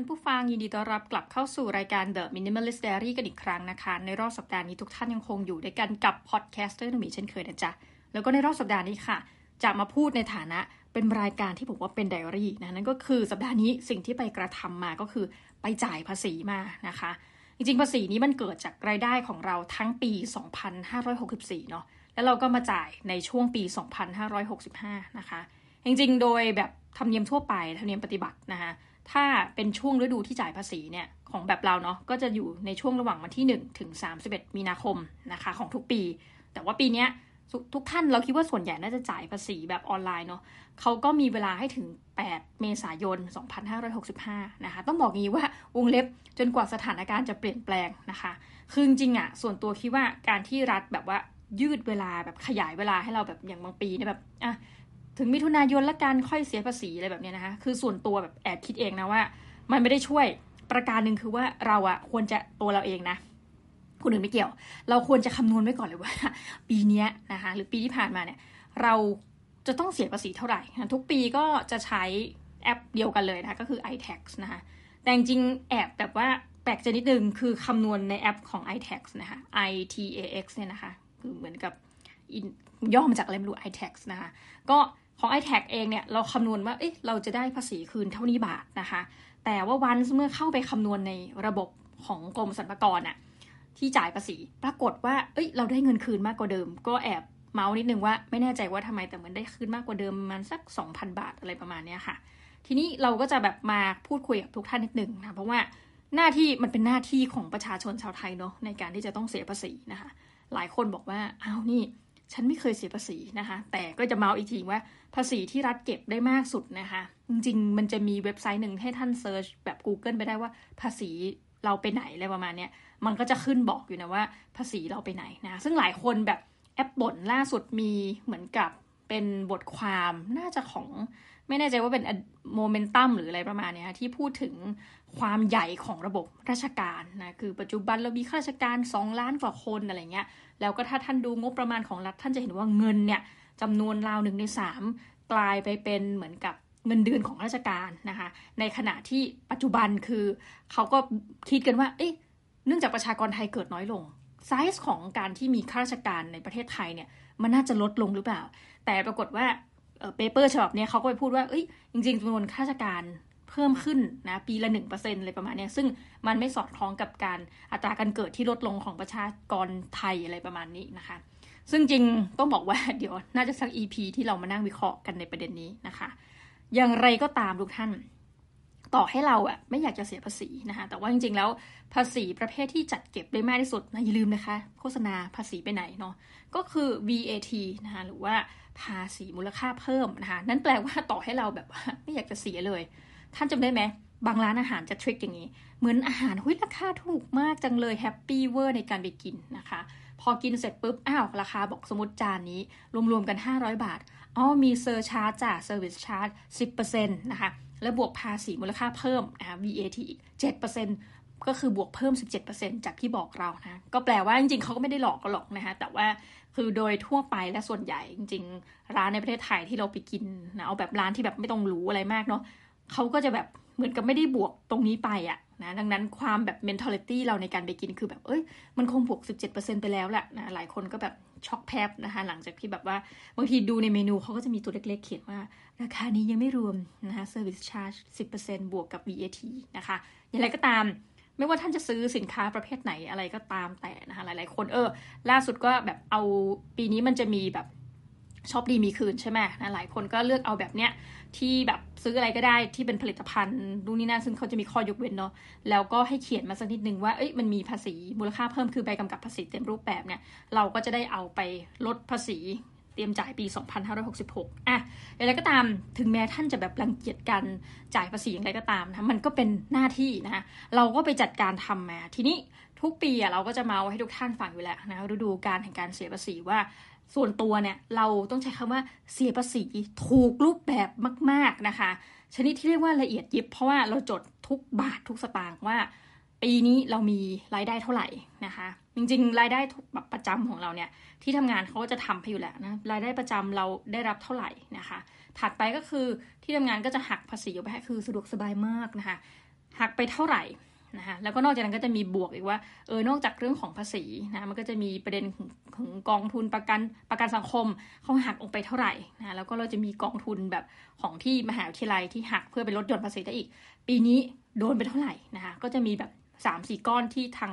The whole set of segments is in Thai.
านผู้ฟังยินดีต้อนรับกลับเข้าสู่รายการ The Minimalist Diary กันอีกครั้งนะคะ ในรอบสัปดาห์นี้ทุกท่านยังคงอยู่ด้วยกันกับ podcaster นมีเช่นเคยนะจ๊ะ แล้วก็ในรอบสัปดาห์นี้ค่ะ จะมาพูดในฐานะเป็นรายการที่ผมว่าเป็นไดอารี่นะนั่นก็คือสัปดาห์นี้สิ่งที่ไปกระทำมาก็คือไปจ่ายภาษีมานะคะ จริงๆภาษีนี้มันเกิดจากรายได้ของเราทั้งปี 2564 เนาะแล้วเราก็มาจ่ายในช่วงปี 2565 นะคะ จริงๆ โดยแบบธรรมเนียมทั่วไปธรรมเนียมปฏิบัตินะคะ ถ้าเป็นช่วงฤดูที่จ่ายภาษีเนี่ยของแบบเราเนาะก็จะอยู่ในช่วงระหว่างวันที่ 1 ถึง 31 มีนาคมนะคะของทุกปี แต่ว่าปีนี้ทุกท่านเราคิดว่าส่วนใหญ่น่าจะจ่ายภาษีแบบออนไลน์เนาะเขาก็มีเวลาให้ถึง 8 เมษายน 2565 นะคะ ต้องบอกงี้ว่าวงเล็บจนกว่าสถานการณ์จะเปลี่ยนแปลงนะคะ คือจริงอะส่วนตัวคิดว่าการที่รัฐแบบว่ายืดเวลาแบบขยายเวลาให้เราแบบอย่างบางปีเนี่ยแบบอะ ถึงมิถุนายนละกันค่อยเสียภาษีอะไรแบบนี้นะคะคือส่วนตัวแบบแอบคิดเองนะว่า มันไม่ได้ช่วยประการหนึ่งคือว่าเราอะควรจะตัวเราเองนะคนอื่นไม่เกี่ยว เราควรจะคำนวณไว้ก่อนเลยว่า ปีนี้นะคะหรือปีที่ผ่านมาเนี่ย เราจะต้องเสียภาษีเท่าไหร่ ทุกปีก็จะใช้แอปเดียวกันเลยนะคะก็คือ iTax นะคะแต่จริงแอบแบบว่าแปลกใจนิดนึงคือคำนวณในแอปของ iTax นะคะ iTax เนี่ยนะคะคือเหมือนกับย่อมาจากอะไรไม่รู้ iTax นะคะก็ ของ iTax เองเนี่ยเราคำนวณว่าเอ๊ะเราจะได้ภาษีคืนเท่านี้บาทนะคะ แต่ว่าวันเมื่อเข้าไปคำนวณในระบบของกรมสรรพากรอะที่จ่ายภาษี ปรากฏว่าเอ้ยเราได้เงินคืนมากกว่าเดิม ก็แอบเมาส์นิดนึงว่าไม่แน่ใจว่าทำไมแต่เหมือนได้คืนมากกว่าเดิมมันสัก 2,000 บาทอะไรประมาณนี้ค่ะ ทีนี้เราก็จะแบบมาพูดคุยกับทุกท่านนิดนึงนะเพราะว่าหน้าที่มันเป็นหน้าที่ของประชาชนชาวไทยเนาะในการที่จะต้องเสียภาษีนะคะ หลายคนบอกว่าอ้าวนี่ ฉันไม่เคยเสียภาษีนะคะ แต่ก็จะเมาอีกทีว่าภาษีที่รัฐเก็บได้มากสุดนะคะ จริงๆ มันจะมีเว็บไซต์หนึ่งให้ท่าน search แบบ Google ไปได้ว่าภาษีเราไปไหนอะไรประมาณเนี้ย มันก็จะขึ้นบอกอยู่นะว่าภาษีเราไปไหนนะ ซึ่งหลายคนแบบแอบบ่นล่าสุดมีเหมือนกับเป็นบทความน่าจะของไม่แน่ใจว่าเป็นโมเมนตัมหรืออะไรประมาณนี้ที่พูดถึงความใหญ่ของระบบราชการนะ คือปัจจุบันเรามีข้าราชการ 2 ล้านกว่าคนอะไรเงี้ย แล้วก็ถ้าท่านดูงบประมาณของรัฐท่านจะเห็นว่าเงินเนี่ยจำนวนราวหนึ่งในสามกลายไปเป็นเหมือนกับเงินเดือนของราชการนะคะ ในขณะที่ปัจจุบันคือเขาก็คิดกันว่า เอ๊ะ เนื่องจากประชากรไทยเกิดน้อยลงไซส์ของการที่มีข้าราชการในประเทศไทยเนี่ยมันน่าจะลดลงหรือเปล่า แต่ปรากฏว่า paper ฉบับนี้เขาก็ไปพูดว่า เอ้ย จริงๆจำนวนข้าราชการ เพิ่มขึ้นนะปีละหนึ่งเปอร์เซ็นต์อะไรประมาณนี้ซึ่งมันไม่สอดคล้องกับการอัตราการเกิดที่ลดลงของประชากรไทยอะไรประมาณนี้นะคะ ซึ่งจริงต้องบอกว่าเดี๋ยวน่าจะสัก EP ที่เรามานั่งวิเคราะห์กันในประเด็นนี้นะคะ อย่างไรก็ตามทุกท่านต่อให้เราอะไม่อยากจะเสียภาษีนะคะแต่ว่าจริงๆแล้วภาษีประเภทที่จัดเก็บได้มากที่สุดนะอย่าลืมนะคะ โฆษณาภาษีไปไหนเนาะก็คือ VAT นะคะหรือว่าภาษีมูลค่าเพิ่มนะคะนั่นแปลว่าต่อให้เราแบบว่าไม่อยากจะเสียเลย ท่านจำได้ไหมบางร้านอาหารจะ trick อย่างนี้ เหมือนอาหารหุ้ยราคาถูกมากจังเลย happy เวอร์ในการไปกินนะคะ พอกินเสร็จปุ๊บ อ้าว ราคาบอกสมมติจานนี้ รวมๆกัน 500 บาทอ๋อมี surcharge จ่า service charge 10%นะคะ แล้วบวกภาษีมูลค่าเพิ่มนะะ VAT อีก 7%ก็คือบวกเพิ่ม 17%จากที่บอกเรานะ ก็แปลว่าจริงๆเขาก็ไม่ได้หลอกก็หรอกนะคะ แต่ว่าคือโดยทั่วไปและส่วนใหญ่จริง ๆ ร้านในประเทศไทยที่เราไปกินนะเอาแบบร้านที่แบบไม่ต้องรู้อะไรมากเนาะ เขาก็จะแบบเหมือนกับไม่ได้บวกตรงนี้ไปอะนะดังนั้นความแบบ mentality เราในการไปกินคือแบบเอ้ยมันคงบวก 17%ไปแล้วแหละนะหลายคนก็แบบช็อกแพบนะคะหลังจากที่แบบว่าบางทีดูในเมนูเขาก็จะมีตัวเล็กๆ เขียนว่า ราคานี้ยังไม่รวมนะคะ service charge 10%บวกกับ VAT นะคะอย่างไรก็ตาม ไม่ว่าท่านจะซื้อสินค้าประเภทไหนอะไรก็ตามแต่นะคะหลายๆ คนเออ ล่าสุดก็แบบเอาปีนี้มันจะมีแบบ ชอบดีมีคืนใช่ไหมนะหลายคนก็เลือกเอาแบบเนี้ยที่แบบซื้ออะไรก็ได้ที่เป็นผลิตภัณฑ์ดูนี่นั่นซึ่งเขาจะมีข้อยกเว้นเนาะแล้วก็ให้เขียนมาสักนิดนึงว่าเอ้ยมันมีภาษีมูลค่าเพิ่มคือใบกำกับภาษีเต็มรูปแบบเนี่ยเราก็จะได้เอาไปลดภาษีเตรียมจ่ายปี 2566 อะอย่างไรก็ตามถึงแม้ท่านจะแบบรังเกียจกันจ่ายภาษีอย่างไรก็ตามนะมันก็เป็นหน้าที่นะเราก็ไปจัดการทำมาทีนี้ทุกปีอะเราก็จะมาให้ทุกท่านฟังอยู่แล้วนะฤดูการแห่งการเสียภาษีว่า ส่วนตัวเนี่ยเราต้องใช้คำว่าเสียภาษีถูกรูปแบบมาก ๆนะคะ ชนิดที่เรียกว่าละเอียดยิบ เพราะว่าเราจดทุกบาททุกสตางค์ว่า ปีนี้เรามีรายได้เท่าไหร่นะคะ จริงๆ รายได้แบบประจำของเราเนี่ยที่ทำงานเขาก็จะทำให้อยู่แล้วนะรายได้ประจำเราได้รับเท่าไหร่นะคะ ถัดไปก็คือที่ทำงานก็จะหักภาษีออกไปคือสะดวกสบายมากนะคะหักไปเท่าไหร่ นะคะแล้วก็นอกจากนั้นก็จะมีบวกอีกว่าเออนอกจากเรื่องของภาษีนะมันก็จะมีประเด็นของกองทุนประกันประกันสังคมเขาหักออกไปเท่าไหร่นะแล้วก็เราจะมีกองทุนแบบของที่มหาวิทยาลัยที่หักเพื่อเป็นลดหย่อนภาษีได้อีก ปีนี้โดนไปเท่าไหร่นะคะก็จะมีแบบสามสี่ก้อนที่ทาง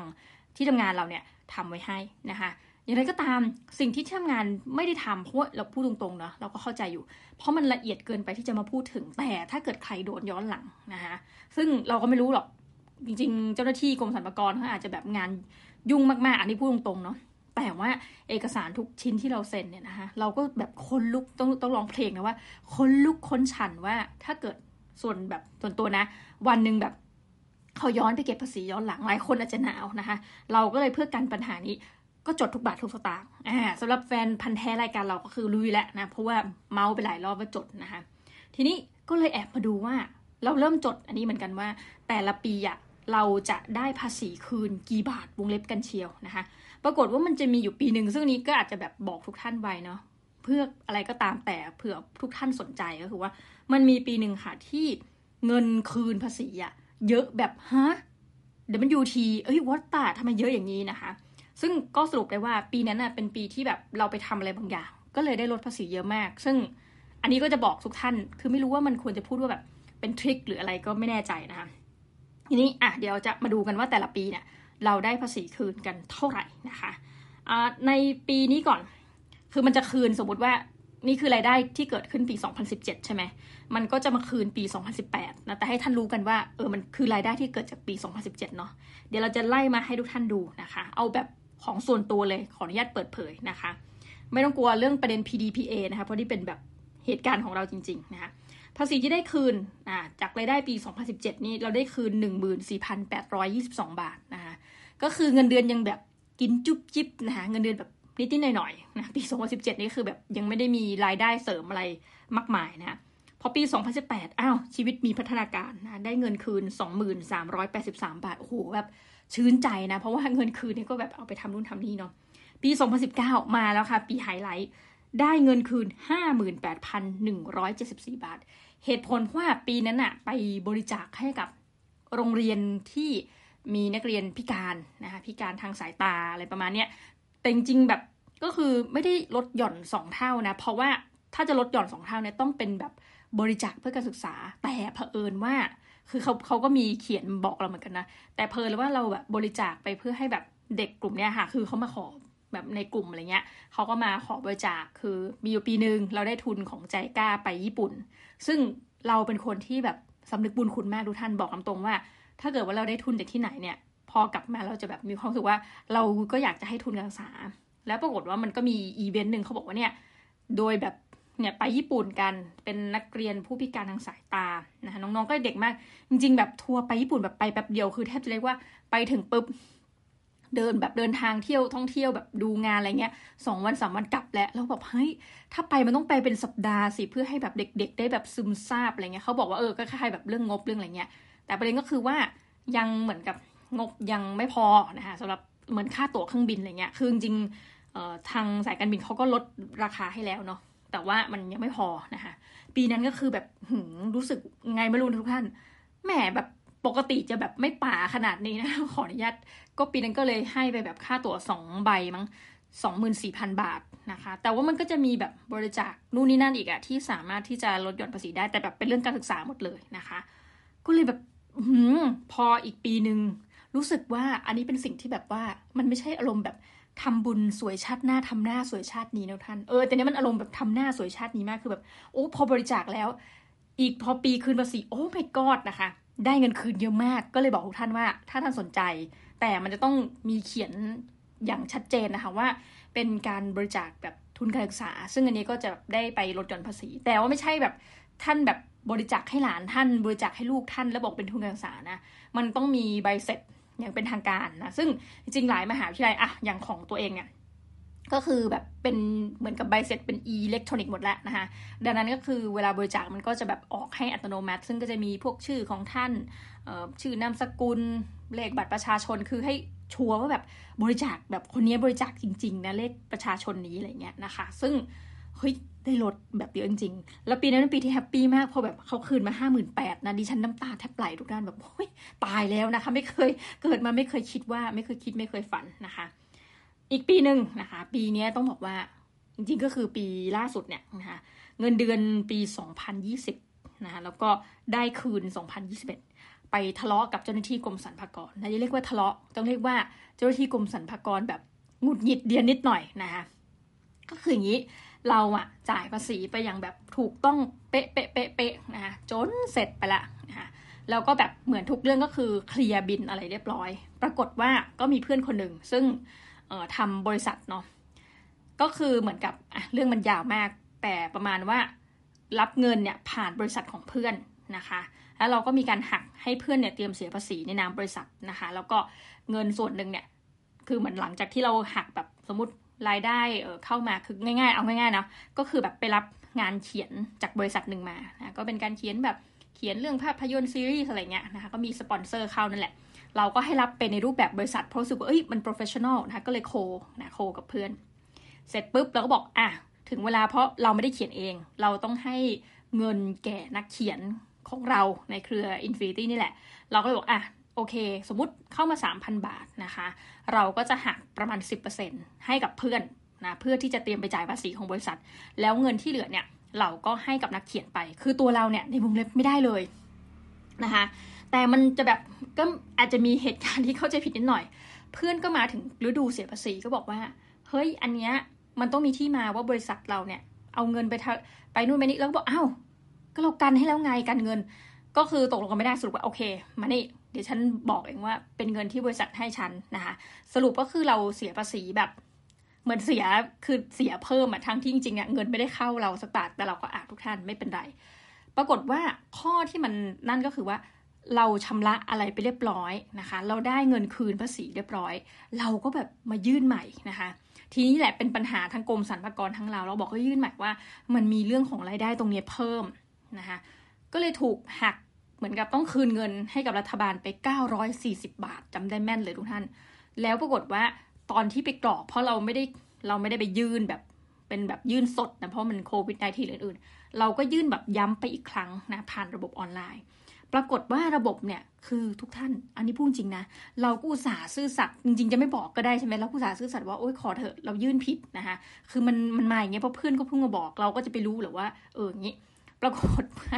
ที่ทำงานเราเนี่ยทำไว้ให้นะคะอย่างไรก็ตามสิ่งที่ที่ทำงานไม่ได้ทำเพราะเราพูดตรงๆเนาะเราก็เข้าใจอยู่ เพราะมันละเอียดเกินไปที่จะมาพูดถึงแต่ถ้าเกิดใครโดนย้อนหลังนะคะซึ่งเราก็ไม่รู้หรอก จริงๆ เจ้าหน้าที่กรมสรรพากรเขาอาจจะแบบงานยุ่งมากๆ อันนี้พูดตรงๆเนาะแต่ว่าเอกสารทุกชิ้นที่เราเซ็นเนี่ยนะคะเราก็แบบคนลุกต้องต้องลองเพลงนะว่าคนลุกคนฉันว่าถ้าเกิดส่วนแบบส่วนตัวนะ วันหนึ่งแบบเขาย้อนไปเก็บภาษีย้อนหลังหลายคนอาจจะหนาวนะคะ เราก็เลยเพื่อกันปัญหานี้ก็จดทุกบาททุกสตางค์อ่าสำหรับแฟนพันธ์แท้รายการเราก็คือลุยแล้วนะเพราะว่าเมาไปหลายรอบว่าจดนะคะ ทีนี้ก็เลยแอบมาดูว่า เราเริ่มจดอันนี้เหมือนกันว่า แต่ละปีอะ เราจะได้ภาษีคืนกี่บาทวงเล็บกันเชียวนะคะ ปรากฏว่ามันจะมีอยู่ปีหนึ่งซึ่งนี้ก็อาจจะแบบบอกทุกท่านไว้เนาะเพื่ออะไรก็ตามแต่เผื่อทุกท่านสนใจก็คือว่า มันมีปีหนึ่งค่ะที่เงินคืนภาษีอะเยอะแบบฮะเดี๋ยวมันยูทีเอ้ยวัดตาทำไมเยอะอย่างนี้นะคะ ซึ่งก็สรุปได้ว่าปีนั้นน่ะเป็นปีที่แบบเราไปทำอะไรบางอย่าง ก็เลยได้ลดภาษีเยอะมาก ซึ่งอันนี้ก็จะบอกทุกท่าน คือไม่รู้ว่ามันควรจะพูดว่าแบบเป็นทริคหรืออะไรก็ไม่แน่ใจนะคะ ทีนี้อะเดี๋ยวจะมาดูกันว่าแต่ละปีเนี่ยเราได้ภาษีคืนกันเท่าไหร่นะคะะในปีนี้ก่อน คือมันจะคืนสมมติว่านี่คือรายได้ที่เกิดขึ้นปี 2017 ใช่ไหม มันก็จะมาคืนปี 2018 นะ แต่ให้ท่านรู้กันว่าเออ มันคือรายได้ที่เกิดจากปี 2017 เนาะ เดี๋ยวเราจะไล่มาให้ทุกท่านดูนะคะ เอาแบบของส่วนตัวเลย ขออนุญาตเปิดเผยนะคะ ไม่ต้องกลัวเรื่องประเด็น PDPA นะคะ เพราะที่เป็นแบบเหตุการณ์ของเราจริง ๆ นะคะ ภาษีที่ได้คืนจากรายได้ปี 2017 นี่เราได้คืน 14,822 บาทนะคะก็คือเงินเดือนยังแบบกินจุ๊บจิ๊บนะคะเงินเดือนแบบนิดๆหน่อยๆนะปี 2017 นี่คือแบบยังไม่ได้มีรายได้เสริมอะไรมากมายนะพอปี 2018 อ้าว ชีวิตมีพัฒนาการนะได้เงินคืน 2383 บาท โอ้โห แบบชื่นใจนะ เพราะว่าเงินคืนนี่ก็แบบเอาไปทำนู่นทำนี่เนาะ ปี 2019 มาแล้วค่ะ ปีไฮไลท์ ได้เงินคืน 58,174 บาท เหตุผลเพราะว่าปีนั้นอะไปบริจาคให้กับโรงเรียนที่มีนักเรียนพิการนะคะพิการทางสายตาอะไรประมาณเนี้ยแต่จริงๆแบบก็คือไม่ได้ลดหย่อนสองเท่านะ เพราะว่าถ้าจะลดหย่อนสองเท่าเนี่ยต้องเป็นแบบบริจาคเพื่อการศึกษา แต่เผอิญว่า คือเขาเขาก็มีเขียนบอกเราเหมือนกันนะ แต่เพอิญว่าเราแบบบริจาคไปเพื่อให้แบบเด็กกลุ่มเนี้ยค่ะ คือเขามาขอ แบบในกลุ่มอะไรเงี้ยเขาก็มาขอบริจาคคือมีอยู่ปีหนึ่งเราได้ทุนของใจกล้าไปญี่ปุ่น ซึ่งเราเป็นคนที่แบบสำนึกบุญคุณมากทุกท่านบอกตรงๆว่า ถ้าเกิดว่าเราได้ทุนจากที่ไหนเนี่ย พอกลับมาเราจะแบบมีความรู้สึกว่าเราก็อยากจะให้ทุนการศึกษา แล้วปรากฏว่ามันก็มีอีเวนต์หนึ่งเขาบอกว่าเนี่ยโดยแบบเนี่ยไปญี่ปุ่นกันเป็นนักเรียนผู้พิการทางสายตานะคะน้องๆก็เด็กมาก จริง ๆ แบบทัวร์ไปญี่ปุ่นแบบไปแป๊บเดียวคือแทบจะเรียกว่าไปถึงปุ๊บ เดินแบบเดินทางเที่ยวท่องเที่ยวแบบดูงานอะไรเงี้ยสองวันสามวันกลับแล้วแล้วแบบเฮ้ยถ้าไปมันต้องไปเป็นสัปดาห์สิเพื่อให้แบบเด็ก ๆ ได้แบบซึมซาบอะไรเงี้ยเขาบอกว่าเออก็คล้ายแบบเรื่องงบเรื่องอะไรเงี้ยแต่ประเด็นก็คือว่ายังเหมือนกับงบยังไม่พอนะคะสำหรับเหมือนค่าตั๋วเครื่องบินอะไรเงี้ยคือจริงๆทางสายการบินเขาก็ลดราคาให้แล้วเนาะแต่ว่ามันยังไม่พอนะคะปีนั้นก็คือแบบหืรู้สึกไงไม่รู้ทุกท่านแหมแบบปกติจะแบบไม่ป่าขนาดนี้นะขออนุญาต ก็ปีนั้นก็เลยให้ไปแบบค่าตั๋วสองใบมั้งสองหมื่นสี่พันบาทนะคะ แต่ว่ามันก็จะมีแบบบริจาคนู่นนี่นั่นอีกอะที่สามารถที่จะลดหย่อนภาษีได้ แต่แบบเป็นเรื่องการศึกษาหมดเลยนะคะ ก็เลยแบบหืมพออีกปีหนึ่งรู้สึกว่าอันนี้เป็นสิ่งที่แบบว่ามันไม่ใช่อารมณ์แบบทำบุญสวยชาติหน้าทำหน้าสวยชาตินี้นะท่านเออแต่เนี้ยมันอารมณ์แบบทำหน้าสวยชาตินี้มากคือแบบโอ้พอบริจาคแล้ว อีกพอปีคืนภาษีโอ้ไม่กอดนะคะ ได้เงินคืนเยอะมาก ก็เลยบอกทุกท่านว่า ถ้าท่านสนใจ แต่มันจะต้องมีเขียนอย่างชัดเจนนะคะว่าเป็นการบริจาคแบบทุนการศึกษา ซึ่งอันนี้ก็จะได้ไปลดหย่อนภาษี แต่ว่าไม่ใช่แบบท่านแบบบริจาคให้หลานท่าน บริจาคให้ลูกท่านแล้วบอกเป็นทุนการศึกษานะมันต้องมีใบเสร็จอย่างเป็นทางการนะซึ่งจริงหลายมหาวิทยาลัยอะอย่างของตัวเองเนี่ยก็คือแบบเป็นเหมือนกับใบเสร็จเป็นอิเล็กทรอนิกส์หมดแล้วนะคะดังนั้นก็คือเวลาบริจาคมันก็จะแบบออกให้อัตโนมัติ ซึ่งก็จะมีพวกชื่อของท่านชื่อนามสกุล เลขบัตรประชาชนคือให้ sure ว่าแบบบริจาคแบบคนนี้บริจาคจริงๆนะเลขประชาชนนี้อะไรเงี้ยนะคะ ซึ่งเฮ้ยได้ลดแบบเยอะจริงๆ แล้วปีนั้นเป็นปีที่ happy มาก พอแบบเขาคืนมาห้าหมื่นแปดนะดิฉันน้ำตาแทบไหลทุกด้านแบบโอ้ยตายแล้วนะคะ ไม่เคยเกิดมาไม่เคยคิดว่าไม่เคยคิดไม่เคยฝันนะคะ อีกปีหนึ่งนะคะ ปีนี้ต้องบอกว่าจริงๆก็คือปีล่าสุดเนี่ยนะคะเงินเดือนปี 2020นะคะแล้วก็ได้คืน 2021 ไปทะเลาะกับเจ้าหน้าที่กรมสรรพากรนะจะเรียกว่าทะเลาะต้องเรียกว่าเจ้าหน้าที่กรมสรรพากรแบบหงุดหงิดเดียนนิดหน่อยนะคะก็คืออย่างนี้เราอะจ่ายภาษีไปอย่างแบบถูกต้องเป๊ะเป๊ะเป๊ะเป๊ะนะคะจนเสร็จไปละนะคะแล้วก็แบบเหมือนทุกเรื่องก็คือเคลียร์บินอะไรเรียบร้อย ปรากฏว่าก็มีเพื่อนคนหนึ่งซึ่งทำบริษัทเนาะก็คือเหมือนกับเรื่องมันยาวมาก แต่ประมาณว่ารับเงินเนี่ยผ่านบริษัทของเพื่อนนะคะ แล้วเราก็มีการหักให้เพื่อนเนี่ยเตรียมเสียภาษีในนามบริษัทนะคะ แล้วก็เงินส่วนหนึ่งเนี่ยคือเหมือนหลังจากที่เราหักแบบสมมติรายได้เข้ามาคือง่ายๆ เอาง่ายๆนะก็คือแบบไปรับงานเขียนจากบริษัทหนึ่งมานะก็เป็นการเขียนแบบเขียนเรื่องภาพยนตร์ซีรีส์อะไรเงี้ยนะคะก็มีสปอนเซอร์เข้านั่นแหละ เราก็ให้รับเป็นในรูปแบบบริษัทเพราะรู้สึกว่าเอ้ยมัน professional นะคะก็เลย co นะ co กับเพื่อน เสร็จปุ๊บเราก็บอกอะถึงเวลาเพราะเราไม่ได้เขียนเอง เราต้องให้เงินแก่นักเขียน ของเราในเครือ Infinity นี่แหละ เราก็เลยบอกอะโอเค สมมติเข้ามา 3,000 บาทนะคะ เราก็จะหักประมาณ 10%ให้กับเพื่อนนะเพื่อที่จะเตรียมไปจ่ายภาษีของบริษัท แล้วเงินที่เหลือเนี่ยเราก็ให้กับนักเขียนไป คือตัวเราเนี่ยในวงเล็บไม่ได้เลยนะคะแต่มันจะแบบก็อาจจะมีเหตุการณ์ที่เข้าใจผิดนิดหน่อย เพื่อนก็มาถึงฤดูเสียภาษีก็บอกว่า เฮ้ยอันเนี้ยมันต้องมีที่มาว่าบริษัทเราเนี่ยเอาเงินไปไปนู่นไปนี่แล้วก็บอกอ้าว ก็เรากันให้แล้วไงกันเงิน ก็คือตกลงกันไม่ได้สรุปว่าโอเค มานี่เดี๋ยวฉันบอกเองว่าเป็นเงินที่บริษัทให้ฉันนะคะสรุปก็คือเราเสียภาษีแบบเหมือนเสียคือเสียเพิ่มอะทั้งที่จริงๆอะเงินไม่ได้เข้าเราสักบาทแต่เราก็อ่าทุกท่านไม่เป็นไรปรากฏว่าข้อที่มันนั่นก็คือว่าเราชำระอะไรไปเรียบร้อยนะคะ เราได้เงินคืนภาษีเรียบร้อย เราก็แบบมายื่นใหม่นะคะ ทีนี้แหละเป็นปัญหาทั้งกรมสรรพากรทั้งเรา เราบอกว่ายื่นใหม่ว่า มันมีเรื่องของรายได้ตรงนี้เพิ่ม นะคะก็เลยถูกหักเหมือนกับต้องคืนเงินให้กับรัฐบาลไป 940 บาทจำได้แม่นเลยทุกท่าน แล้วปรากฏว่าตอนที่ไปกรอกเพราะเราไม่ได้เราไม่ได้ไปยื่นแบบเป็นแบบยื่นสดนะเพราะมันโควิด -19 หรืออื่นเราก็ยื่นแบบย้ำไปอีกครั้งนะผ่านระบบออนไลน์ ปรากฏว่าระบบเนี่ยคือทุกท่าน อันนี้พูดจริงนะ เราก็อุตส่าห์ซื่อสัตย์จริงๆ จะไม่บอกก็ได้ใช่ไหมเราอุตส่าห์ซื่อสัตย์ว่าโอ๊ยขอเถอะเรายื่นผิดนะคะคือมันมันมาอย่างเงี้ยเพราะเพื่อนก็เพิ่งมาบอกเราก็จะไปรู้หรือว่าเอออย่างงี้ ปรากฏว่า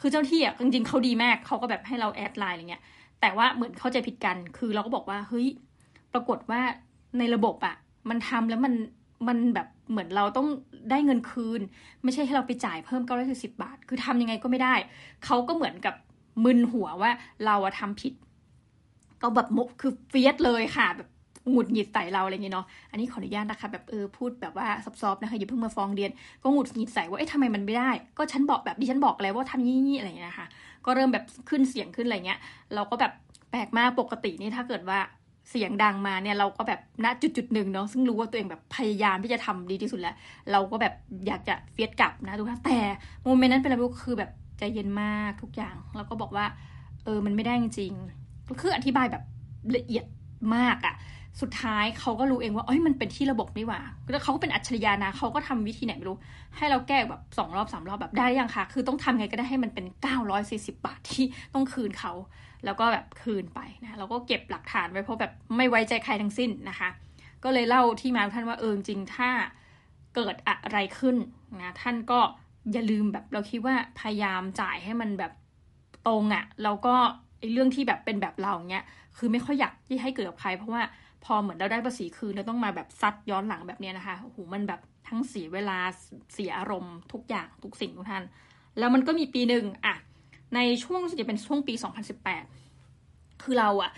คือเจ้าหน้าที่อะจริงๆเขาดีมากเขาก็แบบให้เรา add LINE อะไรเงี้ย แต่ว่าเหมือนเข้าใจผิดกัน คือเราก็บอกว่าเฮ้ยปรากฏว่าในระบบอะ มันทำแล้วมันมันแบบเหมือนเราต้องได้เงินคืน ไม่ใช่ให้เราไปจ่ายเพิ่มเก้าร้อยสิบบาท คือทำยังไงก็ไม่ได้ เขาก็เหมือนกับมึนหัวว่าเราอะทำผิด ก็แบบมุกคือ fierce เลยค่ะแบบ หงุดหงิดใส่เราอะไรเงี้ยเนาะ อันนี้ขออนุญาตนะคะแบบเออพูดแบบว่าซอฟๆนะคะอย่าเพิ่งมาฟ้องเดียน ก็หงุดหงิดใส่ว่าเอ๊ะทำไมมันไม่ได้ ก็ฉันบอกแบบดิฉันบอกแล้วว่าทำยี่ๆอะไรเงี้ยนะคะก็เริ่มแบบขึ้นเสียงขึ้นอะไรเงี้ย เราก็แบบแปลกมากปกตินี่ถ้าเกิดว่าเสียงดังมาเนี่ยเราก็แบบณจุดจุดหนึ่งเนาะซึ่งรู้ว่าตัวเองแบบพยายามที่จะทำดีที่สุดแล้ว เราก็แบบอยากจะเฟียดกลับนะทุกท่านแต่โมเมนต์นั้นเป็นอะไรก็คือแบบใจเย็นมากทุกอย่าง แล้วก็บอกว่า เออมันไม่ได้จริงก็คืออธิบายแบบละเอียดมากอะ่ะ สุดท้ายเขาก็รู้เองว่าเอ้ยมันเป็นที่ระบบนี่หว่าแล้วเขาก็เป็นอัจฉริยะนะเขาก็ทำวิธีไหนไม่รู้ ให้เราแก้แบบสองรอบสามรอบแบบได้ยังคะคือต้องทำไงก็ได้ให้มันเป็นเก้าร้อยสี่สิบาทที่ต้องคืนเขาแล้วก็แบบคืนไปนะเราก็เก็บหลักฐานไว้เพราะแบบไม่ไว้ใจใครทั้งสิ้นนะคะ ก็เลยเล่าที่มาท่านว่าเออจริงถ้าเกิดอะไรขึ้นนะท่านก็อย่าลืมแบบเราคิดว่าพยายามจ่ายให้มันแบบตรงอะ่ะแล้วก็ไอ้เรื่องที่แบบเป็นแบบเราเนี้ยคือไม่ค่อยอยากที่ให้เกิดกับใคร เพราะว่า พอเหมือนเราได้ภาษีคืนเราต้องมาแบบซัดย้อนหลังแบบนี้นะคะโอ้โหมันแบบทั้งเสียเวลาเสียอารมณ์ทุกอย่างทุกสิ่งทุกท่าน แล้วมันก็มีปีหนึ่งอะในช่วงจะเป็นช่วงปี 2018 คือเราอะ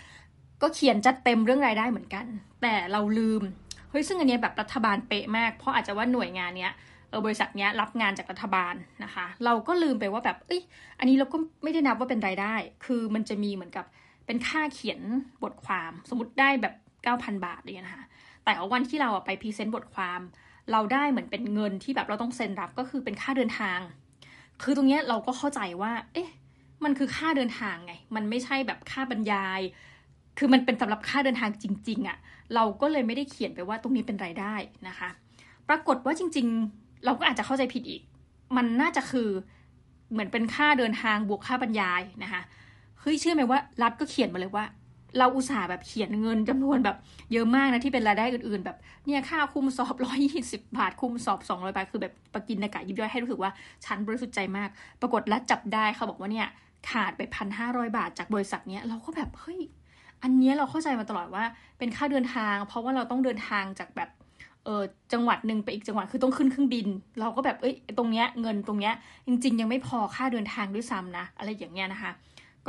ก็เขียนจัดเต็มเรื่องรายได้เหมือนกัน แต่เราลืมเฮ้ยซึ่งอันนี้แบบรัฐบาลเป๊ะมาก เพราะอาจจะว่าหน่วยงานเนี้ยเออบริษัทเนี้ยรับงานจากรัฐบาลนะคะ เราก็ลืมไปว่าแบบเอ้ยอันนี้เราก็ไม่ได้นับว่าเป็นรายได้ คือมันจะมีเหมือนกับเป็นค่าเขียนบทความ สมมติได้แบบ 9,000 บาทเลยนะคะ แต่วันที่เราไปพรีเซนต์บทความ เราได้เหมือนเป็นเงินที่แบบเราต้องเซ็นรับก็คือเป็นค่าเดินทาง คือตรงนี้เราก็เข้าใจว่า เอ๊ะ มันคือค่าเดินทางไง มันไม่ใช่แบบค่าบรรยาย คือมันเป็นสำหรับค่าเดินทางจริง ๆอะ่ะ เราก็เลยไม่ได้เขียนไปว่าตรงนี้เป็นรายได้นะคะ ปรากฏว่าจริง ๆ เราก็อาจจะเข้าใจผิดอีก มันน่าจะคือเหมือนเป็นค่าเดินทางบวกค่าบรรยายนะคะเฮ้ยเชื่อไหมว่ารัฐก็เขียนมาเลยว่า เราอุตส่าห์แบบเขียนเงินจำนวนแบบเยอะมากนะที่เป็นรายได้อื่นๆ แบบเนี่ยค่าคุมสอบร้อยยี่สิบาทคุมสอบสองร้อยบาทคือแบบประกินอากะยิบย่อยให้รู้สึกว่าฉันบริสุทธิ์ใจมาก ปรากฏรัฐจับได้เขาบอกว่าเนี่ยขาดไปพันห้าร้อยบาทจากบริษัทเนี้ยเราก็แบบเฮ้ยอันนี้เราเข้าใจมาตลอดว่าเป็นค่าเดินทาง เพราะว่าเราต้องเดินทางจากแบบเออจังหวัดหนึ่งไปอีกจังหวัดคือต้องขึ้นเครื่องบิน เราก็แบบเอ้ยตรงเนี้ยเงินตรงเนี้ยจริง ๆ ยังไม่พอค่าเดินทางด้วยซ้ำนะอะไรอย่างเงี้ยนะคะ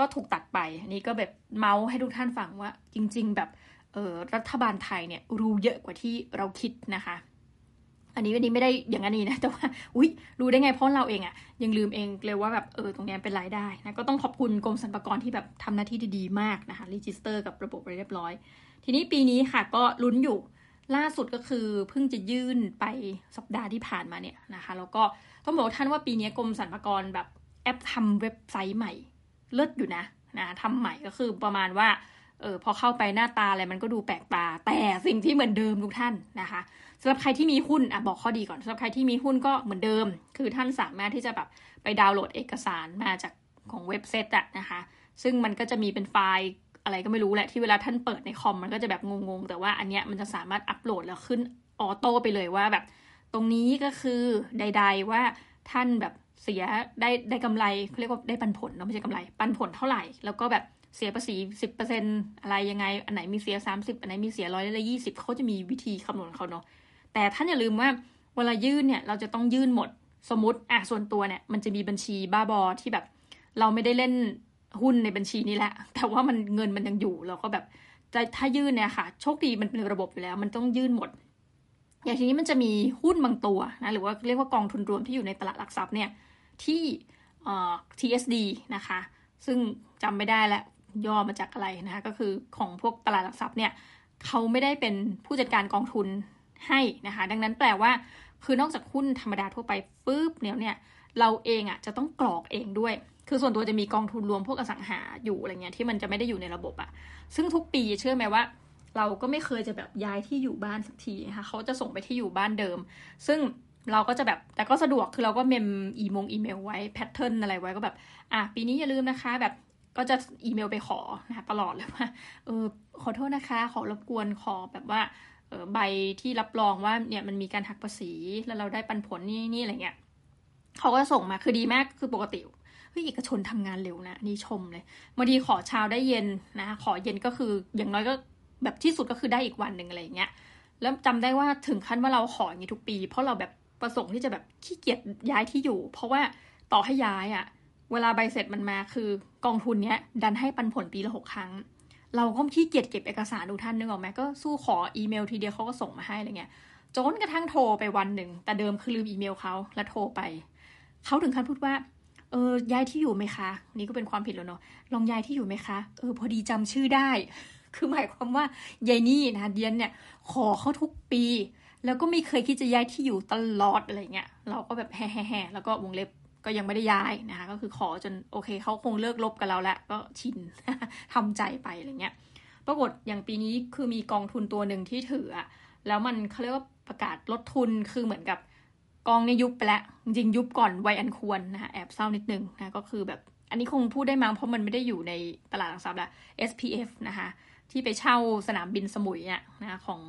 ก็ถูกตัดไป อันนี้ก็แบบเมาส์ให้ทุกท่านฟังว่าจริง ๆ แบบเออรัฐบาลไทยเนี่ยรู้เยอะกว่าที่เราคิดนะคะ อันนี้วันนี้ไม่ได้อย่างนี้นะ แต่ว่าอุ้ยรู้ได้ไงเพราะเราเองอะยังลืมเองเลยว่าแบบเออตรงนี้เป็นรายได้นะก็ต้องขอบคุณกรมสรรพากรที่แบบทำหน้าที่ดีๆมากนะคะ register กับระบบเรียบร้อย ทีนี้ปีนี้ค่ะก็ลุ้นอยู่ล่าสุดก็คือเพิ่งจะยื่นไปสัปดาห์ที่ผ่านมาเนี่ยนะคะ แล้วก็ต้องบอกท่านว่าปีนี้กรมสรรพากรแบบแอบทำเว็บไซต์ใหม่ เลิศอยู่นะนะทำใหม่ก็คือประมาณว่าเออพอเข้าไปหน้าตาอะไรมันก็ดูแปลกตา แต่สิ่งที่เหมือนเดิมทุกท่านนะคะสำหรับใครที่มีหุ้นอะบอกข้อดีก่อนสำหรับใครที่มีหุ้นก็เหมือนเดิม คือท่านสามารถที่จะแบบไปดาวน์โหลดเอกสารมาจากของเว็บเซตอะนะคะ ซึ่งมันก็จะมีเป็นไฟล์อะไรก็ไม่รู้แหละที่เวลาท่านเปิดในคอมมันก็จะแบบงงๆ แต่ว่าอันเนี้ยมันจะสามารถอัปโหลดแล้วขึ้นออโต้ไปเลยว่าแบบ ตรงนี้ก็คือใด ๆว่าท่านแบบ เสียได้ได้กำไรเขาเรียกว่าได้ปันผลเนาะไม่ใช่กำไร ปันผลเท่าไหร่ แล้วก็แบบเสียภาษีสิบเปอร์เซ็นอะไรยังไง อันไหนมีเสียสามสิบอันไหนมีเสียร้อยละยี่สิบเขาจะมีวิธีคำนวณเขาเนาะแต่ท่านอย่าลืมว่าเวลายื่นเนี่ยเราจะต้องยื่นหมดสมมติอะส่วนตัวเนี่ยมันจะมีบัญชีบ้าบอที่แบบ เราไม่ได้เล่นหุ้นในบัญชีนี้แหละ แต่ว่ามันเงินมันยังอยู่เราก็แบบจะถ้ายื่นเนี่ยค่ะ โชคดีมันเป็นระบบอยู่แล้ว มันต้องยื่นหมด อย่างทีนี้มันจะมีหุ้นบางตัวนะหรือว่าเรียกว่ากองทุนรวมที่อยู่ในตลาดหลักทรัพย์เนี่ย ที่ TSD นะคะ ซึ่งจำไม่ได้แล้วย่อมาจากอะไรนะคะก็คือของพวกตลาดหลักทรัพย์เนี่ยเขาไม่ได้เป็นผู้จัดการกองทุนให้นะคะ ดังนั้นแปลว่า คือนอกจากหุ้นธรรมดาทั่วไปปุ๊บเนี่ยเนี่ยเราเองอะ่ะจะต้องกรอกเองด้วย คือส่วนตัวจะมีกองทุนรวมพวกอสังหาอยู่อะไรเงี้ยที่มันจะไม่ได้อยู่ในระบบอะ ซึ่งทุกปีเชื่อไหมว่า เราก็ไม่เคยจะแบบย้ายที่อยู่บ้านสักทีนะคะเขาจะส่งไปที่อยู่บ้านเดิม ซึ่ง เราก็จะแบบแต่ก็สะดวกคือเราก็เมมอีมงอีเมลไว้แพทเทิร์นอะไรไว้ก็แบบ อะปีนี้อย่าลืมนะคะ แบบก็จะอีเมลไปขอนะคะตลอดเลยว่าเออขอโทษนะคะ ขอรบกวนขอแบบว่าเออใบที่รับรองว่าเนี่ยมันมีการหักภาษีแล้วเราได้ปันผลนี่นี่อะไรเงี้ยเขาก็ส่งมาคือดีมากคือปกติเฮ้ยเอกชนทำงานเร็วนะนี่ชมเลยบางทีขอเช้าได้เย็นนะขอเย็นก็คืออย่างน้อยก็แบบที่สุดก็คือได้อีกวันหนึ่งอะไรเงี้ยแล้วจำได้ว่าถึงขั้นว่าเราขออย่างนี้ทุกปี เพราะเราแบบ ประสงค์ที่จะแบบขี้เกียจย้ายที่อยู่ เพราะว่าต่อให้ย้ายอะ่ะ เวลาใบเสร็จมันมาคือกองทุนเนี้ย ดันให้ปันผลปีละหกครั้ง เราก็ขี้เกียจเก็บเอกสารดูท่านนึกออกไหมก็สู้ขออีเมลทีเดียวเขาก็ส่งมาให้อะไรเงี้ยจนกระทั่งโทรไปวันหนึ่ง แต่เดิมคือลืมอีเมลเขาแล้วโทรไป เขาถึงขั้นพูดว่า เออ ย้ายที่อยู่ไหมคะ นี่ก็เป็นความผิดแล้วเนาะ ลองย้ายที่อยู่ไหมคะ เออ พอดีจำชื่อได้ คือหมายความว่ายายนี่นะเดียนเนี่ย ขอเขาทุกปี แล้วก็ไม่เคยคิดจะย้ายที่อยู่ตลอดอะไรเงี้ยเราก็แบบแฮ่ๆแล้วก็วงเล็บก็ยังไม่ได้ย้ายนะคะก็คือขอจนโอเคเขาคงเลิกลบกับเราแล้วก็ชินทำใจไปอะไรเงี้ยปรากฏอย่างปีนี้คือมีกองทุนตัวหนึ่งที่ถืออะแล้วมันเขาเรียกว่าประกาศลดทุนคือเหมือนกับกองเนี่ยยุบไปแล้วจริงยุบก่อนวัยอันควรนะคะแอบเศร้านิดนึงนะก็คือแบบอันนี้คงพูดได้มั้งเพราะมันไม่ได้อยู่ในตลาดหลักทรัพย์ละ SPF นะคะ ที่ไปเช่าสนามบินสมุยเนี่ยนะของ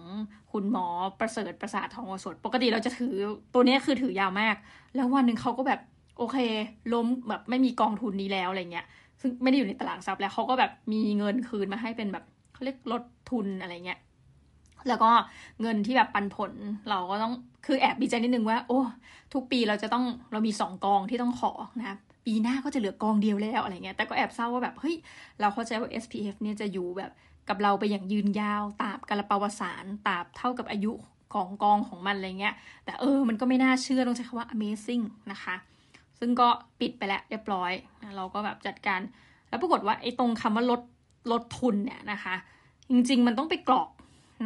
คุณหมอประเสริฐประสาททองโอสถ ปกติเราจะถือตัวนี้คือถือยาวมาก แล้ววันหนึ่งเขาก็แบบโอเค ล้มแบบไม่มีกองทุนนี้แล้วอะไรเงี้ยซึ่งไม่ได้อยู่ในตลาดทรัพย์แล้วเขาก็แบบมีเงินคืนมาให้เป็นแบบเขาเรียกลดทุนอะไรเงี้ยแล้วก็เงินที่แบบปันผลเราก็ต้องคือแอบดีใจนิดนึงว่า โอ้ ทุกปีเราจะต้องเรามีสองกองที่ต้องขอนะปีหน้าก็จะเหลือกองเดียวแล้วอะไรเงี้ยแต่ก็แอบเศร้าว่าแบบเฮ้ยเราเข้าใจว่า SPF เนี่ยจะอยู่แบบ กับเราไปอย่างยืนยาวตราบกาลปวสารตาบเท่ากับอายุของกองของมันอะไรเงี้ย แต่เออมันก็ไม่น่าเชื่อต้องใช้คำว่า amazing นะคะ ซึ่งก็ปิดไปแล้วเรียบร้อยเราก็แบบจัดการ แล้วปรากฏว่าไอ้ตรงคำว่าลดลดทุนเนี่ยนะคะ จริงๆมันต้องไปกรอก